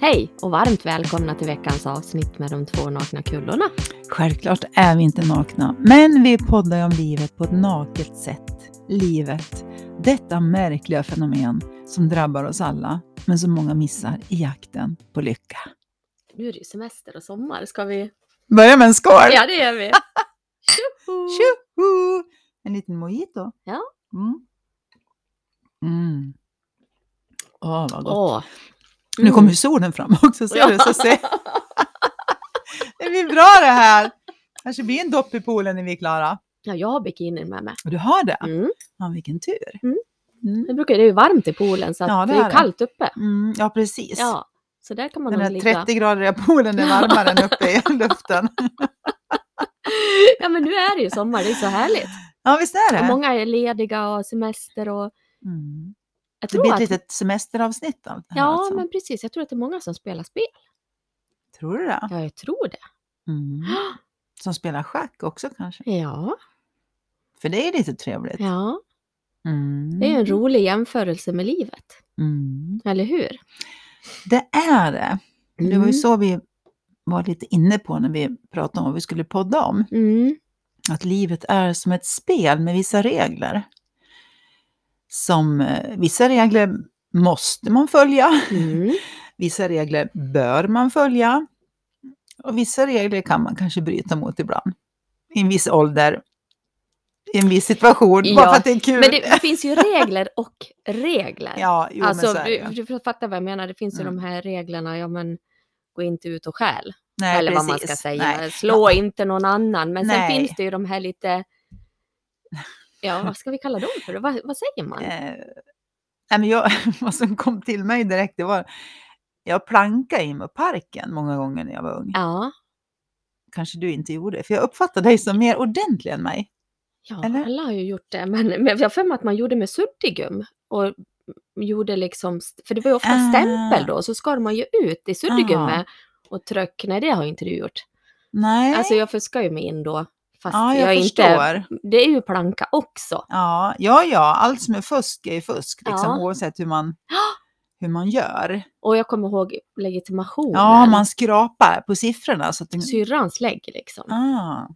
Hej och varmt välkomna till veckans avsnitt med de två nakna kullorna. Självklart är vi inte nakna, men vi poddar om livet på ett naket sätt. Livet, detta märkliga fenomen som drabbar oss alla, men som många missar i jakten på lycka. Nu är det ju semester och sommar, ska vi? Börja med en skål! Ja, det gör vi. Tjoho! Tjoho! En liten mojito. Ja. Mm. Mm. Åh, vad gott. Åh. Nu Mm. kommer ju solen fram också, ser du? Så se. det blir bra det här! Kanske blir en dopp i poolen när vi är klara. Ja, jag har bikini med mig. Du har det? Mm. Ja, vilken tur. Mm. Mm. Det, brukar, det är ju varmt i poolen så att Ja, det det är är kallt uppe. Mm, ja, precis. Ja, så där kan man Den nog där ligga. 30-gradiga poolen är varmare än uppe i luften. Ja, men nu är det ju sommar, det är så härligt. Ja, visst är det? Och många är lediga och semester och Mm. Jag Det blir ett att... litet semesteravsnitt av det här Ja, alltså. men precis. Jag tror att det är många som spelar spel. Tror du det? Ja, jag tror det. Mm. Som spelar schack också kanske? Ja, För det är lite trevligt. ja. Mm. Det är en rolig jämförelse med livet. Mm. Eller hur? Det är det. Det var Mm. ju så vi var lite inne på när vi pratade om vad vi skulle podda om. Mm. Att livet är som ett spel med vissa regler. Som eh, vissa regler måste man följa. Mm. Vissa regler bör man följa. Och vissa regler kan man kanske bryta mot ibland. I en viss ålder. I en viss situation. Ja, Bara för att det är kul. Men det, finns ju regler och regler. ja, jo, alltså, men så är det. du, du fattar vad jag menar. Det finns ju Mm. de här reglerna, ja men gå inte ut och stjäl. Nej, eller vad man precis. ska säga. Nej. Slå inte någon annan. Men sen Nej. finns det ju de här lite, ja vad ska vi kalla dem för? Vad, vad säger man? Eh, nej, men jag, vad som kom till mig direkt, det var jag plankade in med parken många gånger när jag var ung. Ja, Kanske du inte gjorde, för jag uppfattade dig som mer ordentlig än mig. ja Eller? alla har ju gjort det. Men, men jag har för mig att man gjorde med suddigum. Och gjorde liksom, för det var ju ofta Ah. stämpel då, så skar man ju ut i suddgummet Ah. och tryck. Nej, det har inte du gjort. Nej, Alltså jag fuskar ju mig in då. Fast ja, jag, jag, inte... förstår. Det är ju planka också. Ja, ja, ja, allt som är fusk är ju fusk, liksom, Ja. oavsett hur man, hur man gör. Och jag kommer ihåg legitimationen. Ja, man skrapar på siffrorna. Så att det, Syrrans lägg liksom. ah.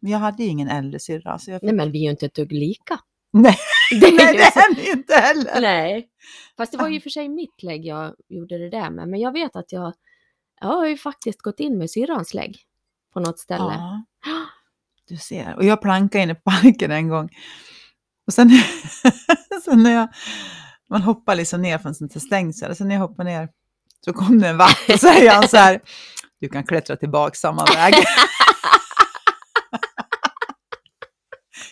Jag hade ju ingen äldre syrra. Så jag fick... Nej men vi är ju inte ett dugg lika. Nej, Det är Nej, det är ni inte heller. Nej. Fast det var ju för sig mitt lägg jag gjorde det där med. Men jag vet att jag, jag har ju faktiskt gått in med syrrans lägg på något ställe. Ja, du ser. Och jag plankade inne på parken en gång. Och sen, sen när jag, man hoppar liksom ner från sånt här stängsel, sen när jag hoppar ner så kom det en vakt och säger han så här, du kan klättra tillbaka samma väg.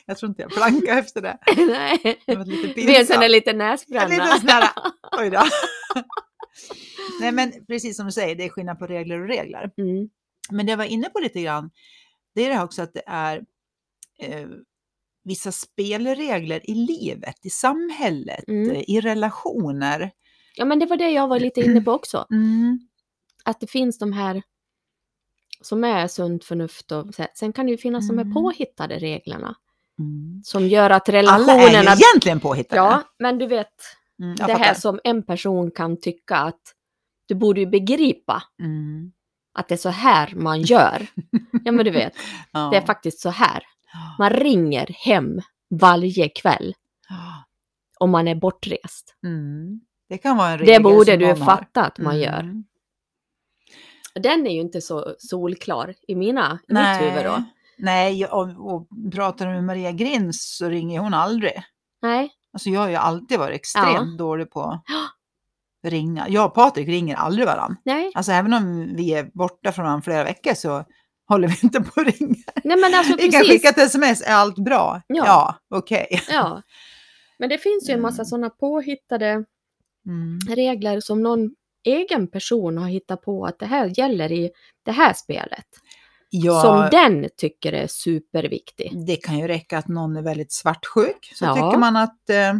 jag tror inte jag plankade efter det. Nej. Det var lite Det är en sån där pinsamt. liten En näsbränna. sån där, oj då. Nej men precis som du säger, det är skillnad på regler och regler. Mm. Men det jag var inne på lite grann, det är det här också att det är eh, vissa spelregler i livet, i samhället, Mm. eh, i relationer. Ja men det var det jag var lite inne på också. Mm. Att det finns de här som är sunt förnuft och sen kan det ju finnas de här Mm. påhittade reglerna. Mm. Som gör att Alla är relationerna... ju egentligen påhittade. Ja, men du vet, Mm, det här fattar. som en person kan tycka att du borde ju begripa Mm. Att det är så här man gör. Ja, men du vet, Ja. det är faktiskt så här. Man ringer hem varje kväll Ja. om man är bortrest. Mm. Det kan vara en Det borde du fatta att man Mm. gör. Den är ju inte så solklar i mina, i mitt huvud då. Nej, och, och pratar du med Maria Grins så ringer hon aldrig. Nej, Alltså jag har ju alltid varit extremt dålig på ringa. Jag och Patrik ringer aldrig varandra. nej, Alltså även om vi är borta från varandra flera veckor så håller vi inte på att ringa. nej men alltså Vi kan skicka ett sms, är allt bra? Ja. Ja, okej. Ja. Men det finns ju en massa Mm. sådana påhittade Mm. regler som någon egen person har hittat på att det här gäller i det här spelet. Ja, Som den tycker är superviktig. det kan ju räcka att någon är väldigt svartsjuk. Så Ja. tycker man att eh,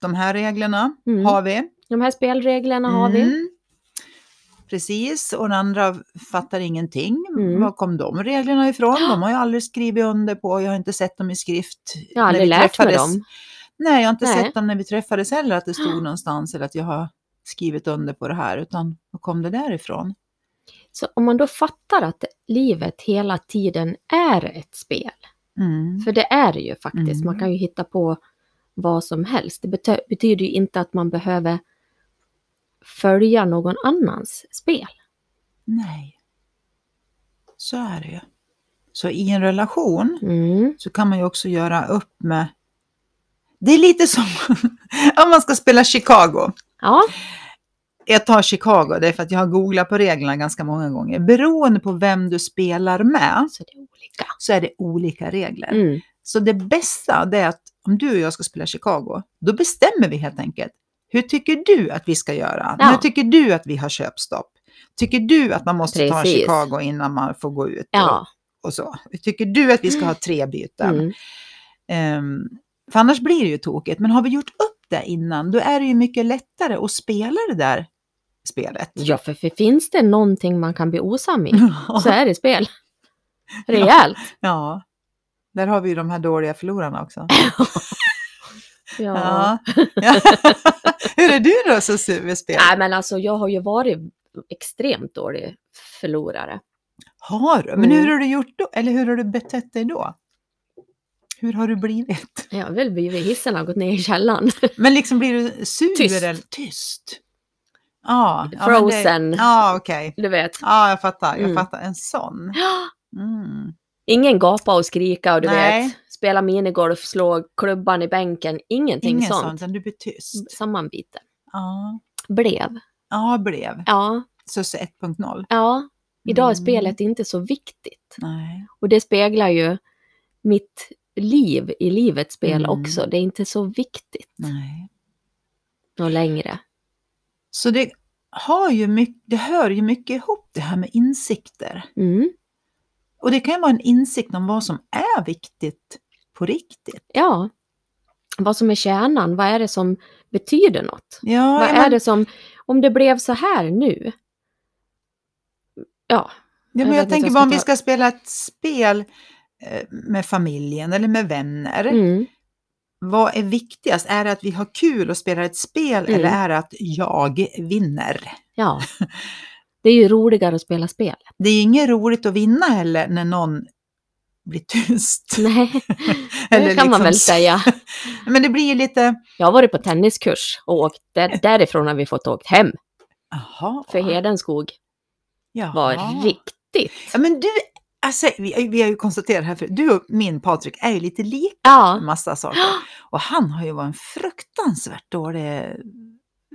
de här reglerna Mm. har vi. De här spelreglerna har vi. Mm. Precis, och den andra fattar ingenting. Mm. Var kom de reglerna ifrån? De har jag aldrig skrivit under på, jag har inte sett dem i skrift. Jag har aldrig lärt mig dem. Nej, jag har inte Nej. sett dem när vi träffades heller, att det stod någonstans eller att jag har skrivit under på det här, utan var kom det därifrån? Så om man då fattar att livet hela tiden är ett spel, Mm. för det är det ju faktiskt, Mm. man kan ju hitta på vad som helst. Det bety- betyder ju inte att man behöver följa någon annans spel. Nej. Så är det ju. Så i en relation Mm. så kan man ju också göra upp med... Det är lite som om man ska spela Chicago. Ja, Jag tar Chicago, det är för att jag har googlat på reglerna ganska många gånger. Beroende på vem du spelar med så det är olika. så är det olika regler. Mm. Så det bästa det är att om du och jag ska spela Chicago, då bestämmer vi helt enkelt. Hur tycker du att vi ska göra? Ja. Hur tycker du att vi har köpstopp? Tycker du att man måste ta Precis. Chicago innan man får gå ut? Ja. Och, och så. Tycker du att vi ska ha tre byten? Mm. Ehm, för annars blir det ju tokigt. Men har vi gjort upp det innan, då är det ju mycket lättare att spela det där spelet. Ja, för, för finns det någonting man kan bli osam i så är det spel. Rejält. ja. Där har vi ju de här dåliga förlorarna också. Ja. Ja. Hur är du då så sur spel? Nej, men alltså jag har ju varit extremt dålig förlorare. Har du? Men Mm. hur har du gjort då? Eller hur har du betett dig då? Hur har du blivit? Jag har väl blivit hissen och gått ner i källaren. Men liksom blir du sur Tyst. eller tyst? Men Frozen. Ja, okej. Du vet. Ja, jag fattar. Jag Mm. fattar. En sån. Mm. Ingen gapa och skrika och du Nej. vet, spela minigolf, slå klubban i bänken, ingenting Inget sånt. sånt, du blir tyst. Sammanbiten. Ja. Blev. Ja, blev. Ja, Susse 1.0. ja. Idag är Mm. spelet inte så viktigt. Nej. Och det speglar ju mitt liv i livets spel Mm. också. Det är inte så viktigt Nej. något längre. Så det, har ju mycket, det hör ju mycket ihop det här med insikter. Mm. Och det kan ju vara en insikt om vad som är viktigt på riktigt. Ja. Vad som är kärnan, vad är det som betyder något? Ja, vad ja, är men, det som, om det blev så här nu? Ja, ja, men jag tänker bara om vi ska ska spela ett spel eh, med familjen eller med vänner. mm. Vad är viktigast? Är det att vi har kul och spelar ett spel Mm. eller är det att jag vinner? ja. Det är ju roligare att spela spel. Det är inget roligt att vinna heller när någon blir tyst. Nej, det kan man liksom väl så- säga. Men det blir lite... Jag har varit på tenniskurs och åkt där, därifrån har vi fått åkt hem. Jaha. För Hedenskog Jaha. var riktigt. Ja, men du, alltså, vi, vi har ju konstaterat här för du och min Patrik är ju lite lika Ja, massa saker. Och han har ju varit en fruktansvärt dålig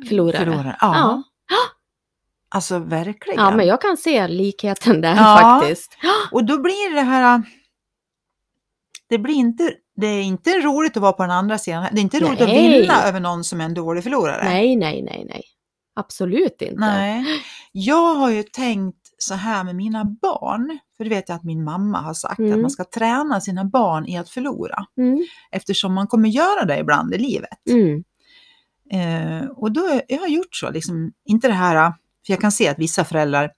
förlorare. Ja. Ja. Alltså verkligen. Ja, men jag kan se likheten där Ja. faktiskt. Och då blir det här... Det blir inte... Det är inte roligt att vara på den andra sidan. Det är inte roligt att Nej. vinna över någon som är en dålig förlorare. Nej, nej, nej, nej. Absolut inte. Nej. Jag har ju tänkt så här med mina barn. För det vet jag att min mamma har sagt Mm. att man ska träna sina barn i att förlora. Mm. Eftersom man kommer göra det ibland i livet. Mm. Eh, och då jag har gjort så, liksom, inte det här, för jag kan se att vissa föräldrar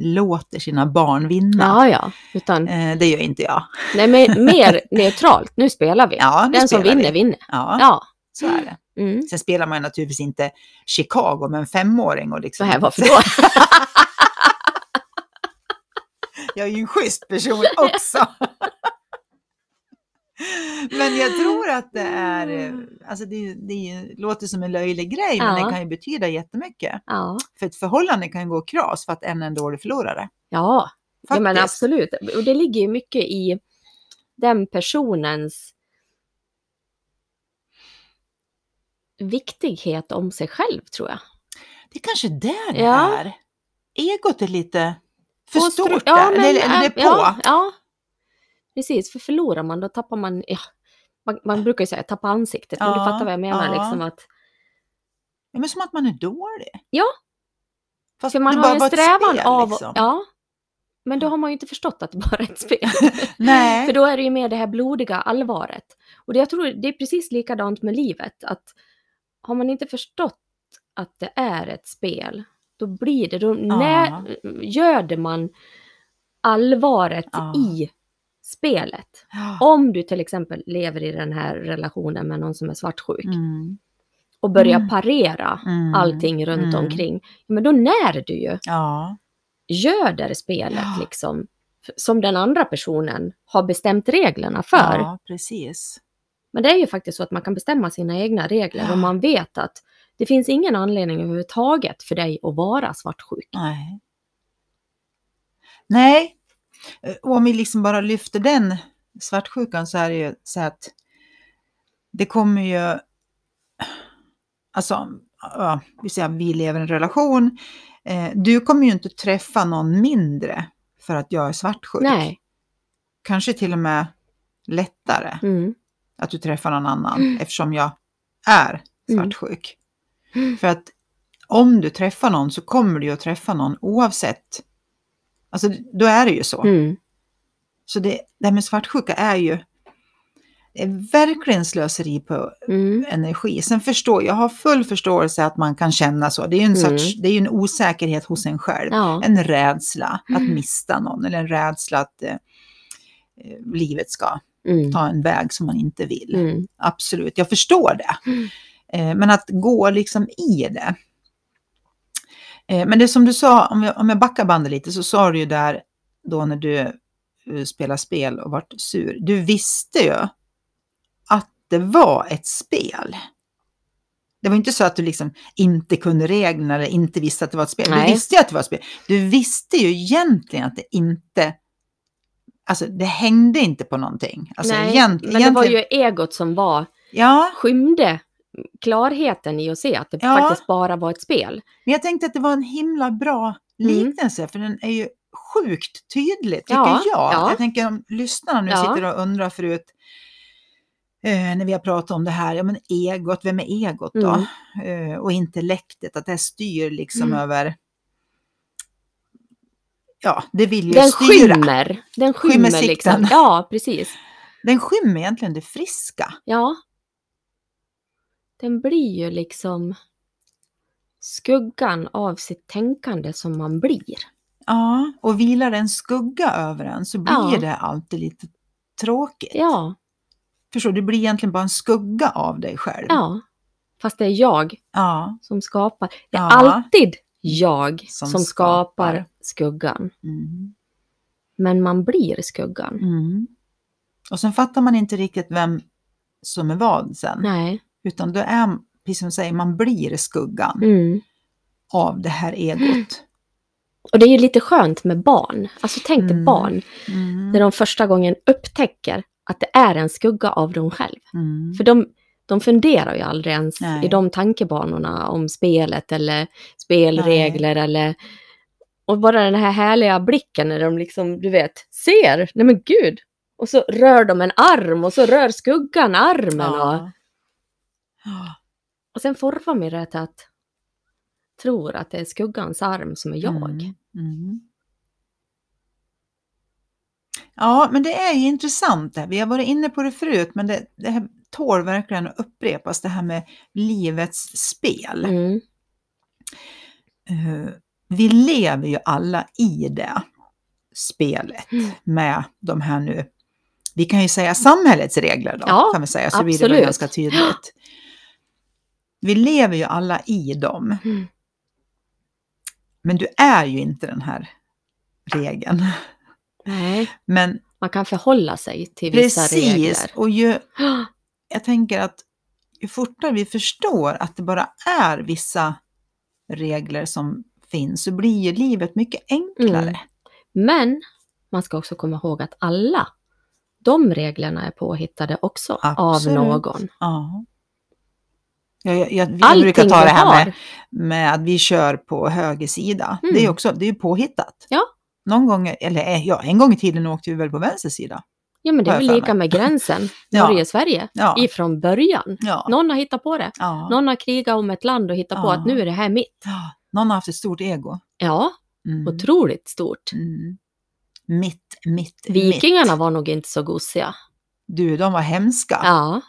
låter sina barn vinna. Ja, ja. Utan, Eh, det gör inte jag. nej, men mer neutralt. Nu spelar vi. Ja, nu Den som spelar vinner, vi. vinner. Ja, Ja. så är det. Mm. Sen spelar man naturligtvis inte Chicago med en femåring. Och liksom, här, varför då? Jag är ju en schysst person också. Men jag tror att det är, eh, alltså det, det låter som en löjlig grej, men Ja. det kan ju betyda jättemycket. Ja, För ett förhållande kan gå kras för att en är en dålig förlorare. ja. ja men absolut. Och det ligger ju mycket i den personens viktighet om sig själv, tror jag. Det är kanske där det Ja. är. Egot är lite för stort ja, men, eller, eller det är på. Ja, ja, precis. För förlorar man, då tappar man... Ja, man, man brukar ju säga tappa ansiktet, men du Ja, fattar vad jag menar. ja. Liksom att, Ja, men som att man är dålig. Ja. Fast för man det har ju en strävan spel, av... liksom. Ja, men då har man ju inte förstått att det bara är ett spel. Nej. För då är det ju mer det här blodiga allvaret. Och det, jag tror det är precis likadant med livet. Att har man inte förstått att det är ett spel, då blir det, då när, göder man allvaret Ja. i spelet. Om du till exempel lever i den här relationen med någon som är svartsjuk Mm. och börjar Mm. parera Mm. allting runt Mm. omkring, men då när du ju. Ja. Gör det spelet Ja. liksom. Som den andra personen har bestämt reglerna för. Ja, precis. Men det är ju faktiskt så att man kan bestämma sina egna regler Ja. och man vet att det finns ingen anledning överhuvudtaget för dig att vara svartsjuk. Nej. Nej, och om vi liksom bara lyfter den svartsjukan så är det ju så att det kommer ju, alltså, ja, vi säger att vi lever i en relation, eh, du kommer ju inte träffa någon mindre för att jag är svartsjuk. Nej. Kanske till och med lättare Mm. att du träffar någon annan eftersom jag är Mm. svartsjuk. För att om du träffar någon så kommer du ju att träffa någon oavsett. Alltså då är det ju så. Mm. Så det, det här med svartsjuka är ju det är verkligen slöseri på Mm. energi. Sen förstår jag har full förståelse att man kan känna så. Det är ju en, Mm. sorts, det är en osäkerhet hos en själv. Ja. En rädsla att Mm. mista någon eller en rädsla att eh, eh, livet ska Mm. ta en väg som man inte vill. Mm. Absolut, jag förstår det. Eh, men att gå liksom i det. Eh, men det som du sa, om jag, om jag backar bandet lite, så sa du ju där då när du eh, spelade spel och vart sur. Du visste ju att det var ett spel. Det var inte så att du liksom inte kunde reglerna eller inte visste att det var ett spel. Nej. Du visste ju att det var ett spel. Du visste ju egentligen att det inte, alltså det hängde inte på någonting. Alltså Nej, egent, men det var egentligen- ju egot som var, Ja, skymde klarheten i att se att det Ja. faktiskt bara var ett spel. Men jag tänkte att det var en himla bra Mm. liknelse, för den är ju sjukt tydlig, tycker Ja, jag. ja. Jag tänker om lyssnarna nu sitter och undrar förut, eh, när vi har pratat om det här, ja men egot, vem är egot då? Eh, och intellektet, att det styr liksom Mm. över, ja, det vill ju Den styra. skymmer. Den Skymmer skymmer sikten. liksom. Ja, precis. Den skymmer egentligen det friska. Ja. Den blir ju liksom skuggan av sitt tänkande som man blir. Ja, och vilar en skugga över en så blir Ja. det alltid lite tråkigt. Ja, Förstår du? Det blir egentligen bara en skugga av dig själv. ja. Fast det är jag Ja. som skapar. Det är Ja. alltid jag Som som, skapar skapar. skuggan. Mm. Men man blir skuggan. Mm. Och sen fattar man inte riktigt vem som är vad sen. Nej. Utan då är, precis som du säger, man blir skuggan Mm. av det här egot. Och det är ju lite skönt med barn. Alltså tänk dig Mm. barn, Mm. när de första gången upptäcker att det är en skugga av dem själv. Mm. För de, de funderar ju aldrig ens Nej. i de tankebanorna om spelet eller spelregler eller... Och bara den här härliga blicken när de liksom, du vet, ser, nej men gud! Och så rör de en arm och så rör skuggan armen och, Ja. Ja. och sen formar vi det till att tror att det är skuggans arm som är jag. Mm. Mm. Ja, men det är ju intressant. det här. Vi har varit inne på det förut, men det, det här tål verkligen att upprepas, det här med livets spel. Mm. Eh, vi lever ju alla i det spelet Mm. med de här nu, vi kan ju säga samhällets regler då, Ja, kan vi säga, så blir det absolut. ganska tydligt. Vi lever ju alla i dem, Mm. men du är ju inte den här regeln. Nej, Men man kan förhålla sig till vissa precis, regler. och ju, jag tänker att ju fortare vi förstår att det bara är vissa regler som finns så blir ju livet mycket enklare. Mm. Men man ska också komma ihåg att alla de reglerna är påhittade också Absolut. av någon. Ja. Jag, jag, jag, jag brukar ta det här med, med att vi kör på höger sida. Mm. Det är ju också det är påhittat. Ja. Någon gång, eller eh, ja, en gång i tiden åkte vi väl på vänster sida. Ja, men det är väl lika med gränsen, Ja. Norge-Sverige, Ja. ifrån början. Ja. Någon har hittat på det. ja. Någon har krigat om ett land och hittat på Ja. att nu är det här mitt. Ja. Någon har haft ett stort ego. Ja, Mm. otroligt stort. Mm. Mitt, mitt, Vikingarna mitt. var nog inte så gosiga. Du, de var hemska. Ja.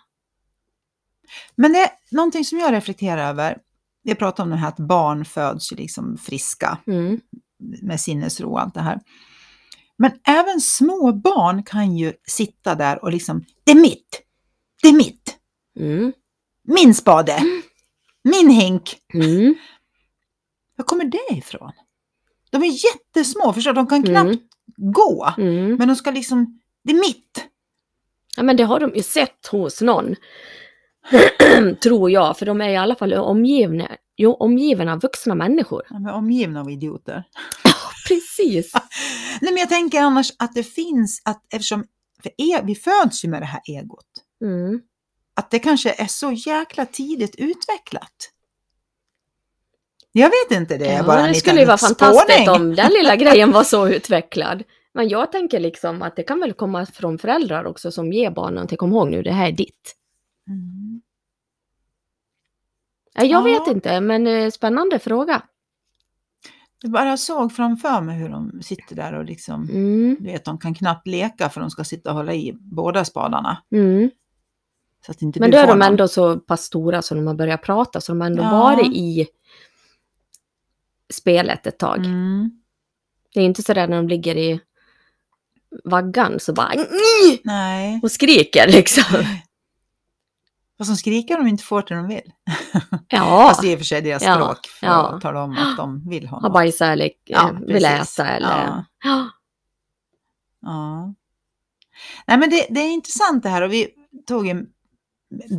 Men det är någonting som jag reflekterar över. Vi pratar om det här att barn föds liksom friska. Mm. med sinnesro och allt det här. Men även små barn kan ju sitta där och liksom, det är mitt, det är mitt, Mm. min spade, Min hink! Mm. Var kommer det ifrån? De är jättesmå, förstår du? De kan knappt Mm. gå. Mm. Men de ska liksom, det är mitt. Ja, men det har de ju sett hos någon. Tror jag, för de är i alla fall omgivna, jo, omgivna av vuxna människor. De är omgivna av idioter. Precis. Nej, men jag tänker annars att det finns, att eftersom för e, vi föds ju med det här egot, Mm. att det kanske är så jäkla tidigt utvecklat. Jag vet inte, det är Ja, bara en det liten skulle ju vara fantastiskt om den lilla grejen var så utvecklad. Men jag tänker liksom att det kan väl komma från föräldrar också som ger barnen till kom ihåg nu, det här är ditt. Mm. Ja, Jag Ja. vet inte, men eh, spännande fråga. Jag bara såg framför mig hur de sitter där och liksom, Mm. du vet, de kan knappt leka för de ska sitta och hålla i båda spadarna. Mm. Så att inte Men då är de någon. ändå så pass stora så de har börjat prata, så de har ändå Ja. varit i spelet ett tag. Mm. Det är inte sådär när de ligger i vaggan så bara Nej. och skriker liksom. Vad som skriker om de inte får det de vill. Ja, Fast det är i och för sig deras Ja, språk för ja. att tala om att de vill ha har något. bajsat eller eh, Ja, vill äta eller... Ja. Ja. Ja. Nej, men det, det är intressant det här och vi tog en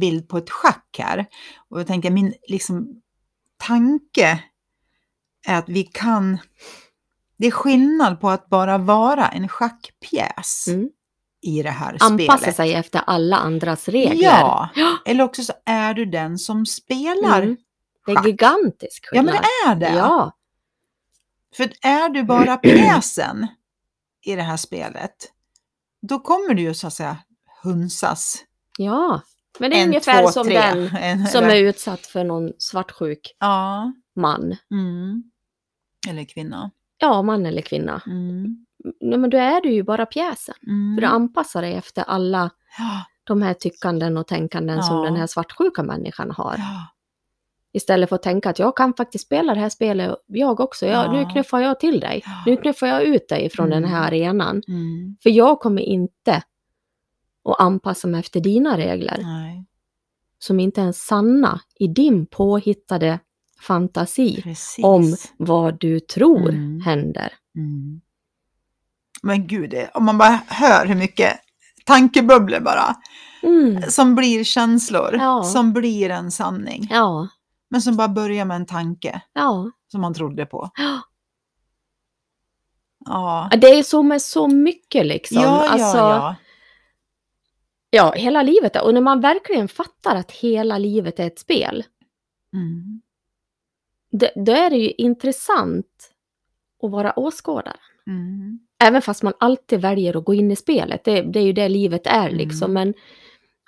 bild på ett schack här. Och jag tänkte, min liksom, tanke är att vi kan... Det är skillnad på att bara vara en schackpjäs Mm. I det här Anpassa spelet. sig efter alla andras regler. Ja, Ja. eller också så är du den som spelar Mm. Det är gigantisk Ja, skillnad. men det är det. Ja, För är du bara pjäsen i det här spelet, då kommer du ju så att säga hunsas. ja. Men det är en, ungefär två, som tre. den En, som är utsatt för någon svartsjuk Ja. man. Mm. Eller kvinna. Ja, man eller kvinna. Mm. Nej, men då är du ju bara pjäsen. Mm. För du anpassar dig efter alla Ja, de här tyckanden och tänkanden som Ja. den här svartsjuka människan har. ja. Istället för att tänka att jag kan faktiskt spela det här spelet jag också. Jag, Ja. Nu knuffar jag till dig. Nu knuffar jag ut dig från den här Mm. arenan. Mm. För jag kommer inte att anpassa mig efter dina regler. Nej, Som inte är sanna i din påhittade fantasi precis. om vad du tror Mm. händer. Mm. Men gud, om man bara hör hur mycket tankebubblor bara, Mm. som blir känslor, Ja. som blir en sanning. Ja, Men som bara börjar med en tanke ja. som man trodde på. Ja. Det är så med så mycket liksom. ja, alltså, ja, ja. ja, hela livet. Och när man verkligen fattar att hela livet är ett spel, Mm. det, då är det ju intressant att vara åskådare. Mm. Även fast man alltid väljer att gå in i spelet. Det, det är ju det livet är Mm. liksom. Men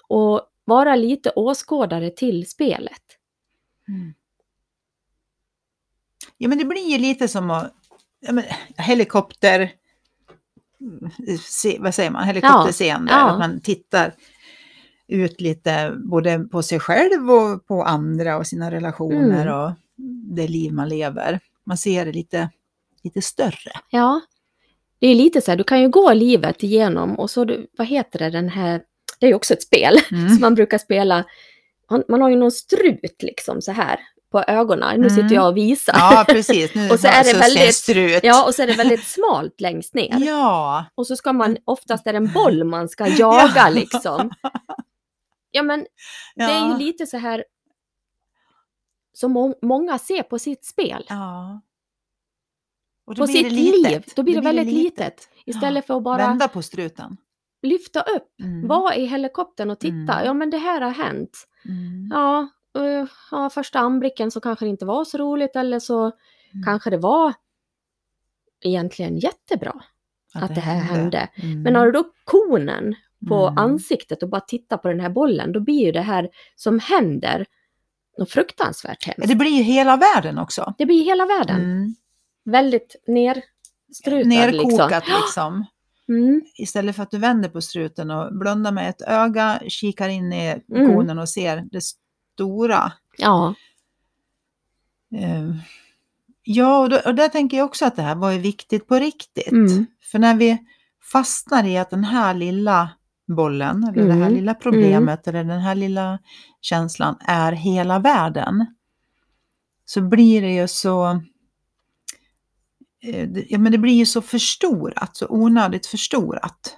att vara lite åskådare till spelet. Mm. Ja, men det blir ju lite som att, ja, men, helikopter, se, vad säger man, helikopterseende, Ja, ja. att man tittar ut lite både på sig själv och på andra och sina relationer Mm. och det liv man lever. Man ser det lite, lite större. Ja. Det är lite så här, du kan ju gå livet igenom och så, du- vad heter det, den här, det är ju också ett spel Mm. som man brukar spela. Man, har ju någon strut liksom så här på ögonen. Nu Mm. sitter jag och visar. Ja, precis. Nu Och så är det väldigt- strut. Ja, och så är det väldigt smalt längst ner. Ja, Och så ska man, oftast är det en boll man ska jaga Ja. liksom. Ja, men det är ju ja. lite så här som må- många ser på sitt spel. ja. Och På sitt liv. Då blir det väldigt litet. Istället för att bara Vända på struten. lyfta upp, Mm. vara i helikoptern och titta. Mm. Ja, men det här har hänt. Mm. Ja, eh, ja, första anblicken så kanske det inte var så roligt eller så Mm. kanske det var egentligen jättebra att det här hände. Mm. Men har du då konen på Mm. ansiktet och bara tittar på den här bollen, då blir ju det här som händer något fruktansvärt hemskt. Det blir ju hela världen också. Det blir hela världen. Mm. Väldigt nerstrutad Nerkokat liksom. liksom. Mm. Istället för att du vänder på struten och blundar med ett öga, kikar in i Mm. konen och ser det stora. Ja, Eh, Ja, och, då, och där tänker jag också att det här var ju viktigt på riktigt. Mm. För när vi fastnar i att den här lilla bollen, eller det här Mm. lilla problemet, eller den här lilla känslan är hela världen, så blir det ju så Ja, men det blir ju så förstorat, så onödigt förstorat.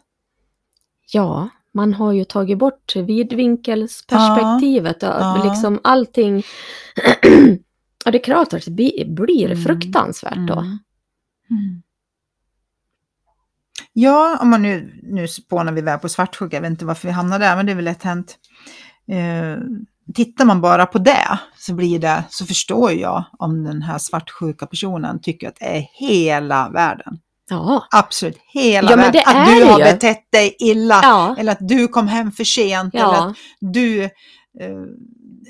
Ja, man har ju tagit bort vidvinkelsperspektivet och Ja. liksom allting. ja, det är klart att det bli- blir Mm. fruktansvärt då. Mm. Mm. Ja, om man nu, nu spånar vi iväg på svartsjuka, jag vet inte varför vi hamnar där, men det är väl lätt hänt. Eh, tittar man bara på det så blir det, så förstår jag om den här svartsjuka personen tycker att det är hela världen. Ja, Absolut hela Ja, världen. Att du har ju. betett dig illa, ja, eller att du kom hem för sent, eller ja, att du eh,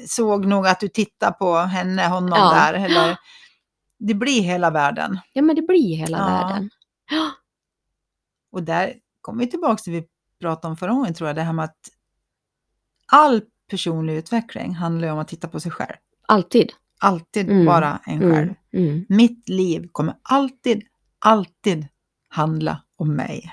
såg nog att du tittade på henne, honom Ja. där. Eller, det blir hela världen. ja, men det blir hela världen. Och där kommer vi tillbaka till det vi pratade om förra gången tror jag, det här med att all personlig utveckling handlar ju om att titta på sig själv. alltid. Alltid Mm, bara en själv. Mm, mm, Mitt liv kommer alltid, alltid handla om mig.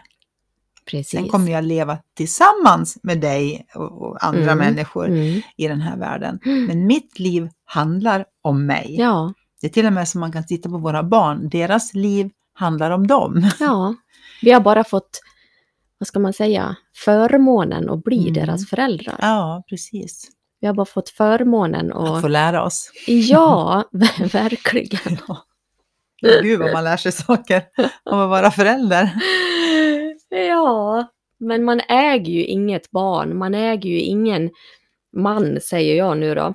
precis. Sen kommer jag leva tillsammans med dig och, andra Mm, människor Mm. i den här världen. Mm. Men mitt liv handlar om mig. Ja, Det är till och med som man kan titta på våra barn. Deras liv handlar om dem. ja. Vi har bara fått, vad ska man säga, förmånen att bli Mm. deras föräldrar. Ja, precis. Vi har bara fått förmånen Att att... få lära oss. Ja, verkligen. Ja. Gud vad man lär sig saker av att vara förälder. Ja, men man äger ju inget barn. Man äger ju ingen man, säger jag nu då.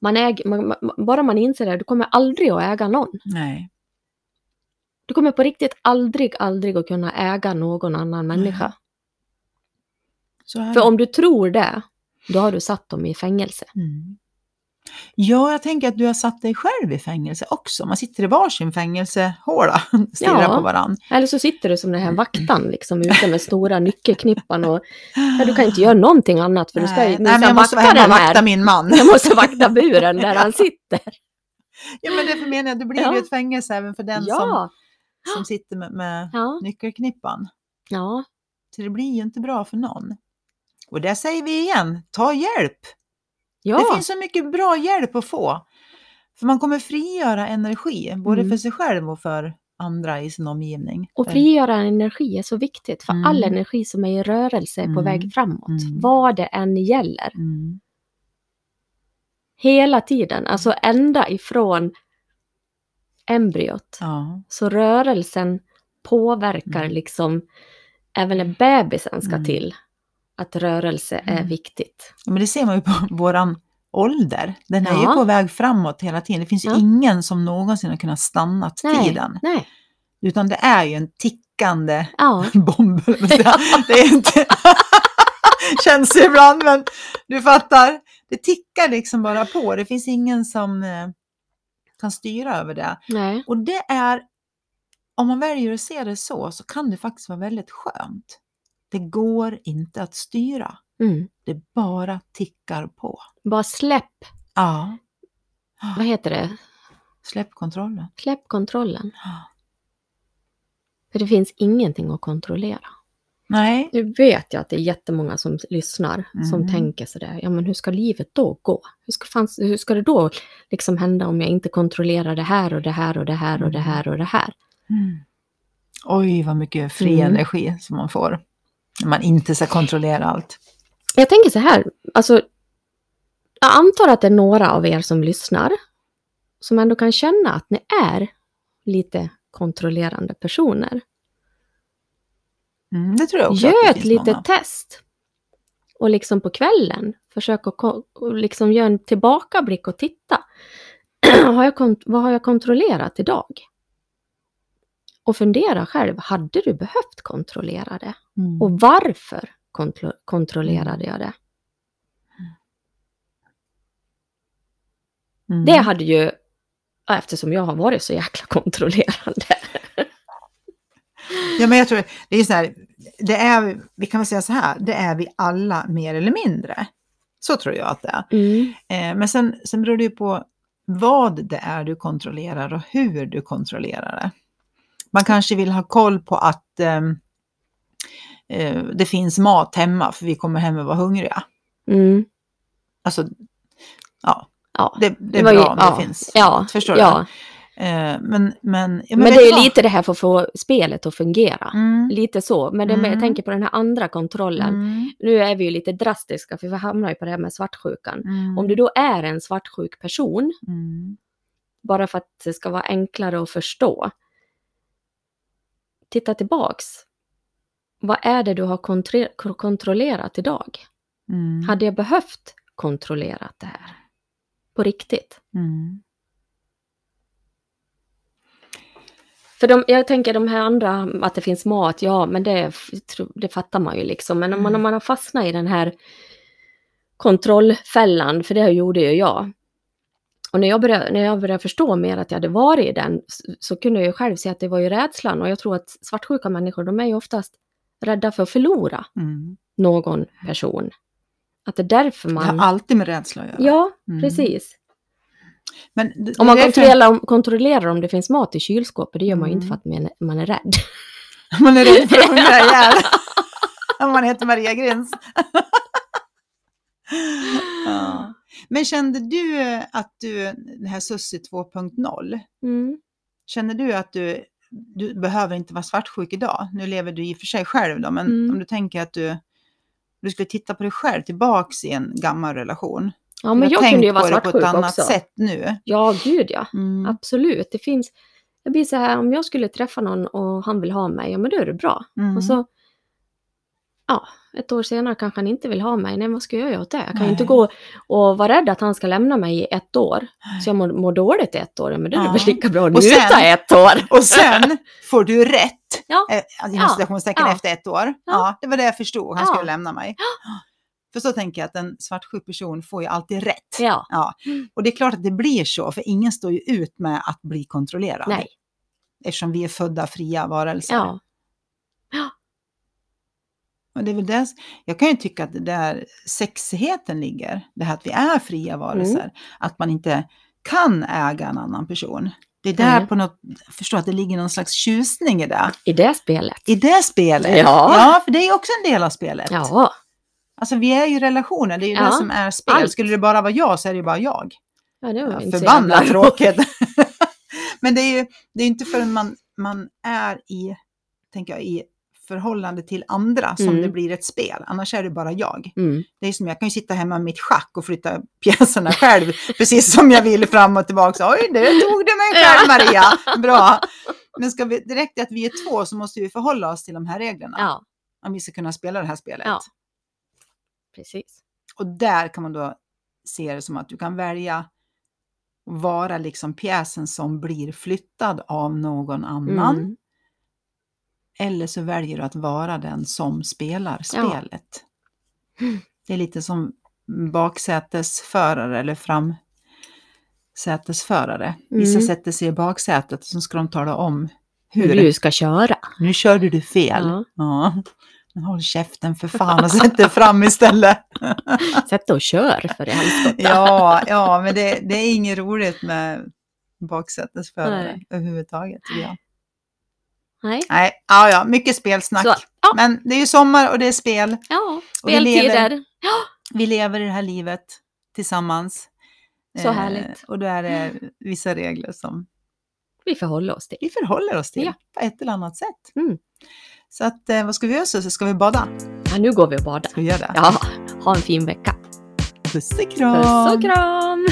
Man äger, man, bara man inser det, du kommer aldrig att äga någon. Nej. Du kommer på riktigt aldrig, aldrig att kunna äga någon annan människa. För om du tror det, då har du satt dem i fängelse. Mm. Ja, jag tänker att du har satt dig själv i fängelse också. Man sitter i varsin fängelsehåla och stirrar Ja. på varandra. Eller så sitter du som den här vaktan liksom ute med stora nyckelknippan och ja, du kan inte göra någonting annat för du ska ju Nej, men jag måste vara hemma och vakta min man. Jag måste vakta buren där han sitter. Ja, men det för meningen, det blir Ja. ett fängelse även för den Ja, som sitter med, med ja, nyckelknippan. ja, Så det blir ju inte bra för någon. Och där säger vi igen, ta hjälp! ja. Det finns så mycket bra hjälp att få. För man kommer frigöra energi, både Mm. för sig själv och för andra i sin omgivning. Och frigöra energi är så viktigt, för Mm. all energi som är i rörelse är på Mm. väg framåt, Mm. vad det än gäller. Mm. Hela tiden, alltså ända ifrån embryot. Ja. Så rörelsen påverkar Mm. liksom, även när bebisen ska Mm. till, att rörelse är Mm. viktigt. Ja, Men det ser man ju på våran ålder. Den är ju på väg framåt hela tiden. Det finns ju ingen som någonsin har kunnat stanna tiden. nej. Utan det är ju en tickande bomb. Det är inte... Känns det ibland, men du fattar. Det tickar liksom bara på. Det finns ingen som eh, kan styra över det. nej. Och det är, om man väljer att se det så, så kan det faktiskt vara väldigt skönt. Det går inte att styra. Mm. Det bara tickar på. Bara släpp, Ja. vad heter det, Släpp kontrollen. släpp kontrollen. Ja. För det finns ingenting att kontrollera. Nej. Nu vet jag att det är jättemånga som lyssnar som Mm. tänker sådär, ja men hur ska livet då gå? Hur ska, fanns, hur ska det då liksom hända om jag inte kontrollerar det här och det här och det här och det här och det här? Mm. Oj, vad mycket fri Mm. energi som man får. När man inte ska kontrollera allt. Jag tänker så här, alltså jag antar att det är några av er som lyssnar som ändå kan känna att ni är lite kontrollerande personer. Mm, det tror jag också. Gör ett litet test. Och liksom på kvällen försök att och liksom göra en tillbakablick och titta. har jag vad har jag kontrollerat idag? Och fundera själv, hade du behövt kontrollera det? Mm. Och varför kontro- kontrollerade jag det? Mm. Det hade ju, eftersom jag har varit så jäkla kontrollerande. Ja, men jag tror det är så här, det är, vi kan väl säga så här, det är vi alla mer eller mindre. Så tror jag att det är. Mm. Eh, men sen, sen beror det ju på vad det är du kontrollerar och hur du kontrollerar det. Man kanske vill ha koll på att ehm, eh, det finns mat hemma för vi kommer hem och var hungriga. Mm. Alltså, ja, Ja, Det, det är ju- bra om ja, det finns. Ja, Förstår du? ja. Eh, men, men, ja, Men, vet det är vad? lite det här för att få spelet att fungera. Mm, Lite så, men det, Mm. jag tänker på den här andra kontrollen. mm, Nu är vi ju lite drastiska för vi hamnar ju på det här med svartsjukan. mm, Om du då är en svartsjuk person, mm, bara för att det ska vara enklare att förstå. Titta tillbaks. Vad är det du har kontre- ko- kontrollerat idag? mm, Hade jag behövt kontrollera det här? På riktigt? För de, jag tänker de här andra, att det finns mat, ja men det, det fattar man ju liksom. Men om man, Mm. om man har fastnat i den här kontrollfällan, för det gjorde ju jag. Och när jag, började, när jag började förstå mer att jag hade varit i den, så, så kunde jag ju själv se att det var ju rädslan. Och jag tror att svartsjuka människor, de är ju oftast rädda för att förlora Mm. någon person. Att det är därför Det man... har alltid med rädsla att göra. Ja, Mm. precis. Men Om man kontrollerar om, kontrollerar om det finns mat i kylskåpet, det gör man ju inte Mm. för att man, man är rädd. Man är rädd för att hungra ihjäl. Om man heter Maria Grins. ja. Men kände du att du, det här Sussi 2.0, Mm. känner du att du, du behöver inte vara svartsjuk idag? Nu lever du i och för sig själv då, men Mm. om du tänker att du, du skulle titta på dig själv tillbaks i en gammal relation. Ja, men jag har kunde ju vara på det på svartsjuk ett annat också. sätt nu. Ja, gud ja. Mm. Absolut. Det finns... Jag blir så här, om jag skulle träffa någon och han vill ha mig, ja men då är det bra. Mm. Och så... Ja, ett år senare kanske han inte vill ha mig. Nej, vad ska jag göra åt det? Jag kan Nej. inte gå och vara rädd att han ska lämna mig i ett år. Så jag mår, mår dåligt i ett år. Ja, Men då är det Ja. väl lika bra att Och njuta sen- ett år. Och sen får du rätt, Ja. citationstecken, Ja. efter ett år. Ja. Ja. det var det jag förstod, han skulle lämna mig. För så tänker jag att en svartsjuk person får ju alltid rätt. Ja. Ja. Och det är klart att det blir så, för ingen står ju ut med att bli kontrollerad. Nej. Eftersom vi är födda fria varelser. Ja. Och det är väl det, jag kan ju tycka att det där sexigheten ligger, det här att vi är fria varelser, Mm. att man inte kan äga en annan person. Det är där Nej. på något, förstår att det ligger någon slags tjusning i det. I det spelet. I det spelet. Ja. ja, för det är också en del av spelet. Ja. Alltså vi är ju relationer, det är ju Ja, det som är spel. allt. Skulle det bara vara jag så är det ju bara jag. ja, det var Ja, förbannat tråkigt. Men det är ju det är inte förrän man, man är i, tänker jag, i förhållande till andra som Mm. det blir ett spel. Annars är det bara jag. Mm. Det är som jag kan ju sitta hemma med mitt schack och flytta pjäserna själv, precis som jag vill fram och tillbaka. Oj, det tog du mig själv Maria. Bra. Men ska vi, direkt att vi är två så måste vi förhålla oss till de här reglerna. Ja, Om vi ska kunna spela det här spelet. Ja. Precis. Och där kan man då se det som att du kan välja att vara liksom pjäsen som blir flyttad av någon annan. Mm. Eller så väljer du att vara den som spelar Ja. spelet. Det är lite som baksätesförare eller framsätesförare. Vissa Mm. sätter sig i baksätet och så ska de tala om Hur hur. du ska köra. Nu körde du fel. Ja. Ja. Men Håll käften för fan och sätt dig fram istället. Sätt dig och kör för i helskotta. Ja, ja, men det, det är inget roligt med baksätesförare överhuvudtaget. jag. Nej. Nej, ja, ja, mycket spelsnack. Så, ja. Men det är ju sommar och det är spel. Ja, Och vi speltider. Vi lever i det här livet tillsammans. Så Eh, härligt. och då är det vissa regler som Vi förhåller oss till. vi förhåller oss till Ja. på ett eller annat sätt. Mm. Så att, eh, vad ska vi göra så? Ska vi bada? Ja, nu går vi och badar. Ska vi göra det? Ja, ha en fin vecka. Puss och kram! Puss och kram!